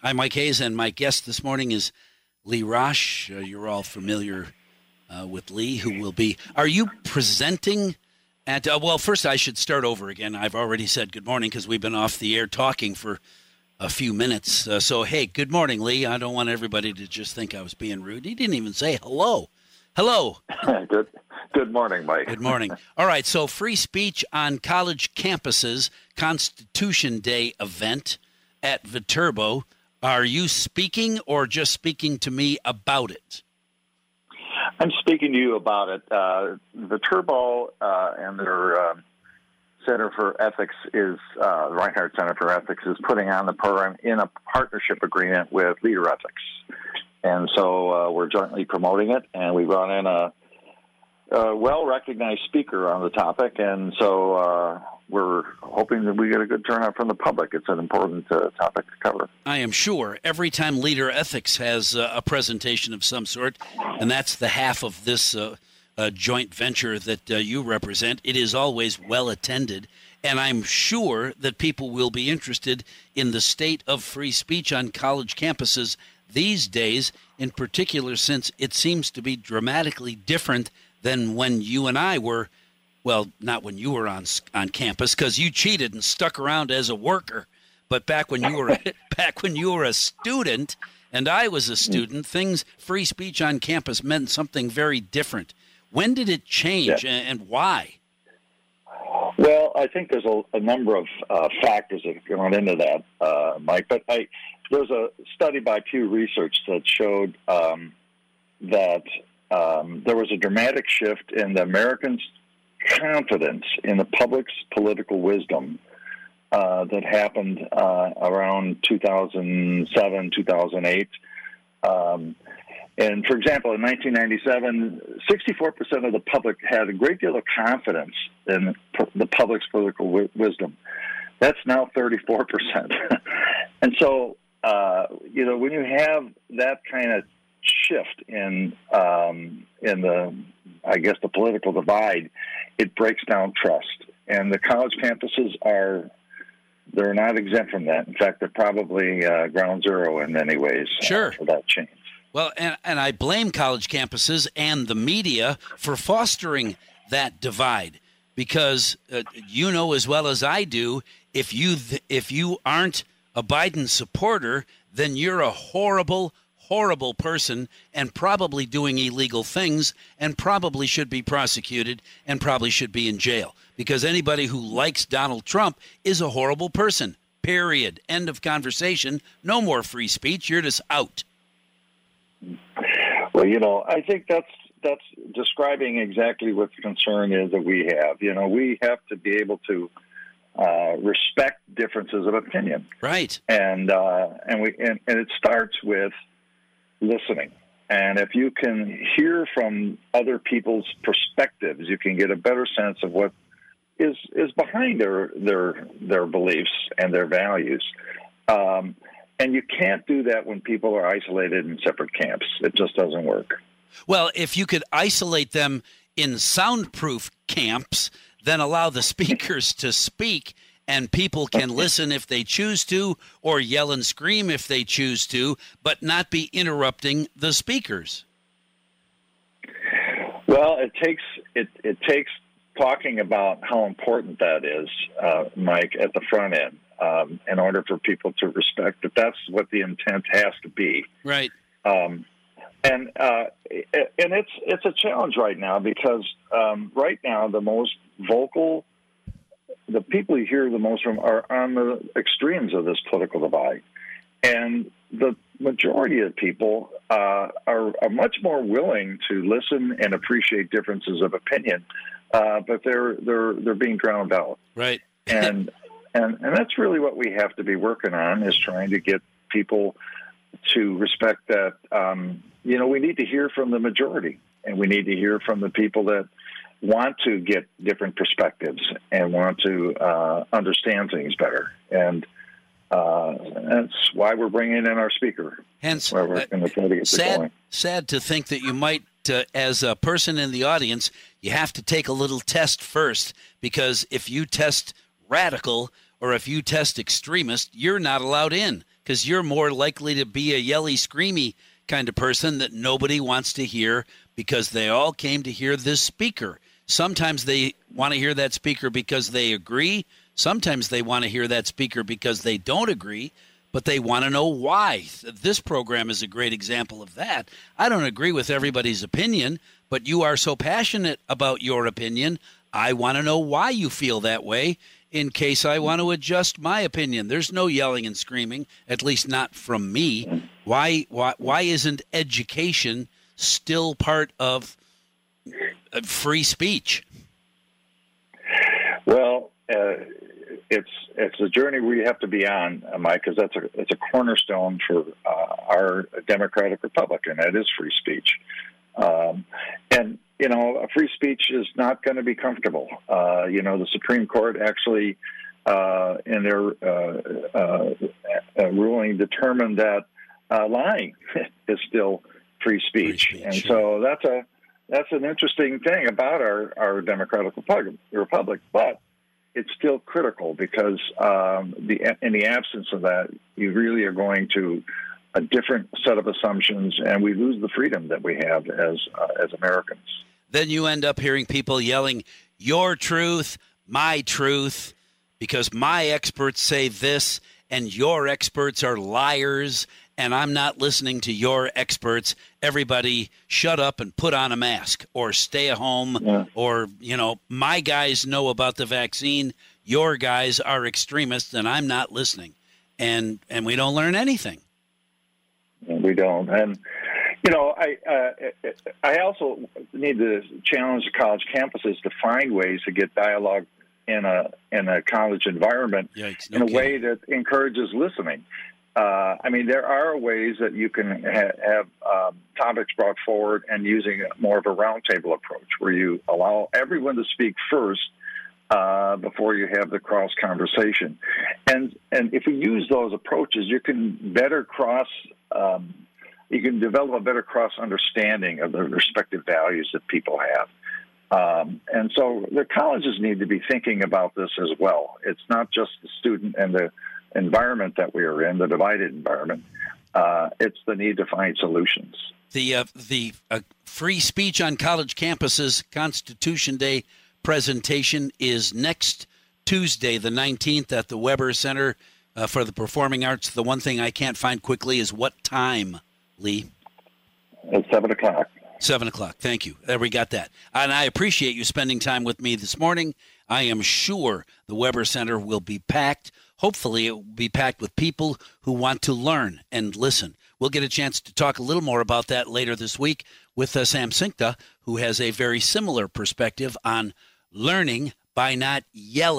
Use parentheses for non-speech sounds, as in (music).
I'm Mike Hayes, and my guest this morning is Lee Rasch. Uh, you're all familiar uh, with Lee, who will be. Are you presenting at? Uh, well, first I should start over again. I've already said good morning because we've been off the air talking for a few minutes. Uh, so hey, good morning, Lee. I don't want everybody to just think I was being rude. He didn't even say hello. Hello. (laughs) good. Good morning, Mike. Good morning. All right. So free speech on college campuses, Constitution Day event at Viterbo. Are you speaking or just speaking to me about it? I'm speaking to you about it. Uh, Viterbo uh, and their uh, Center for Ethics is uh, Reinhart Center for Ethics is putting on the program in a partnership agreement with Leader Ethics, and so uh, we're jointly promoting it. And we brought in a, well recognized speaker on the topic, and so uh, we're hoping that we get a good turnout from the public. It's an important uh, topic to cover. I am sure. Every time Leader Ethics has uh, a presentation of some sort, and that's the half of this uh, uh joint venture that you represent, it is always well attended. And I'm sure that people will be interested in the state of free speech on college campuses these days, in particular, since it seems to be dramatically different than when you and I were well, not when you were on on campus because you cheated and stuck around as a worker. But back when you were (laughs) back when you were a student and I was a student, things free speech on campus meant something very different. When did it change yeah. and, and, why? Well, I think there's a, a number of uh, factors that go into that, uh, Mike. But I, there's a study by Pew Research that showed um, that um, there was a dramatic shift in the Americans' confidence in the public's political wisdom uh, that happened uh, around 2007, 2008. Um, and for example, in 1997, 64% of the public had a great deal of confidence in the public's political wi- wisdom. That's now 34%. (laughs) and so, uh, you know, when you have that kind of shift in um, in the I guess the political divide, it breaks down trust. And the college campuses are they're not exempt from that. In fact, they're probably uh, ground zero in many ways uh, sure. Uh, for that change. Well, and, and I blame college campuses and the media for fostering that divide because uh, you know as well as I do if you th- if you aren't a Biden supporter, then you're a horrible, horrible person and probably doing illegal things and probably should be prosecuted and probably should be in jail because anybody who likes Donald Trump is a horrible person. Period. End of conversation. No more free speech. You're just out. Well, you know, I think that's that's describing exactly what the concern is that we have. You know, we have to be able to uh, respect differences of opinion, right? And uh, and we and, and it starts with listening. And if you can hear from other people's perspectives, you can get a better sense of what is is behind their their their beliefs and their values. Um, and you can't do that when people are isolated in separate camps. It just doesn't work. Well, if you could isolate them in soundproof camps, then allow the (laughs) speakers to speak and people can listen if they choose to or yell and scream if they choose to, but not be interrupting the speakers. Well, it takes it, it takes talking about how important that is, uh, Mike, at the front end, um, in order for people to respect that that's what the intent has to be. Right. Um, and uh, and it's it's a challenge right now because um, right now the most vocal the people you hear the most from are on the extremes of this political divide. And the majority of people uh, are, are, much more willing to listen and appreciate differences of opinion, uh, but they're they're they're being drowned out. Right. (laughs) and and and that's really what we have to be working on is trying to get people to respect that. Um, you know, we need to hear from the majority, and we need to hear from the people that want to get different perspectives and want to uh, understand things better. And uh, that's why we're bringing in our speaker. Hence, uh, sad, sad to think that you might, uh, as a person in the audience, you have to take a little test first because if you test radical or if you test extremist, you're not allowed in because you're more likely to be a yelly, screamy kind of person that nobody wants to hear because they all came to hear this speaker. Sometimes they want to hear that speaker because they agree. Sometimes they want to hear that speaker because they don't agree, but they want to know why. This program is a great example of that. I don't agree with everybody's opinion, but you are so passionate about your opinion. I want to know why you feel that way in case I want to adjust my opinion. There's no yelling and screaming, at least not from me. Why why why isn't education still part of free speech? Well, uh, it's it's a journey we have to be on, uh, Mike, because that's a it's a cornerstone for uh, our democratic republic, and that is free speech. Um, and you know, free speech is not going to be comfortable. Uh, you know, the Supreme Court actually, uh, in their uh, uh, uh ruling, determined that lying (laughs) is still free speech. free speech, and so that's a that's an interesting thing about our our democratic republic, but it's still critical because um, the in the absence of that, you really are going to a different set of assumptions, and we lose the freedom that we have as uh, as Americans. Then you end up hearing people yelling, "Your truth, my truth," because my experts say this, and your experts are liars, and I'm not listening to your experts. Everybody, shut up and put on a mask, or stay at home, yeah. or you know, my guys know about the vaccine. Your guys are extremists, and I'm not listening, and and we don't learn anything we don't. And you know, I uh, I also need to challenge the college campuses to find ways to get dialogue in a in a college environment Yikes, no in a way that encourages listening. Uh, I mean, there are ways that you can ha- have um, topics brought forward and using more of a roundtable approach, where you allow everyone to speak first uh, before you have the cross conversation. And and if we use those approaches, you can better cross um, you can develop a better cross understanding of the respective values that people have. Um, and so the colleges need to be thinking about this as well. It's not just the student and the environment that we are in, the divided environment. Uh, it's the need to find solutions. The uh, the uh, free speech on college campuses Constitution Day presentation is next Tuesday, the 19th, at the Weber Center uh, for the Performing Arts. The one thing I can't find quickly is what time, Lee? At 7 o'clock. 7 o'clock. Thank you. There we got that. And I appreciate you spending time with me this morning. I am sure the Weber Center will be packed. Hopefully, it will be packed with people who want to learn and listen. We'll get a chance to talk a little more about that later this week with uh, Sam Sinkta, who has a very similar perspective on learning by not yelling.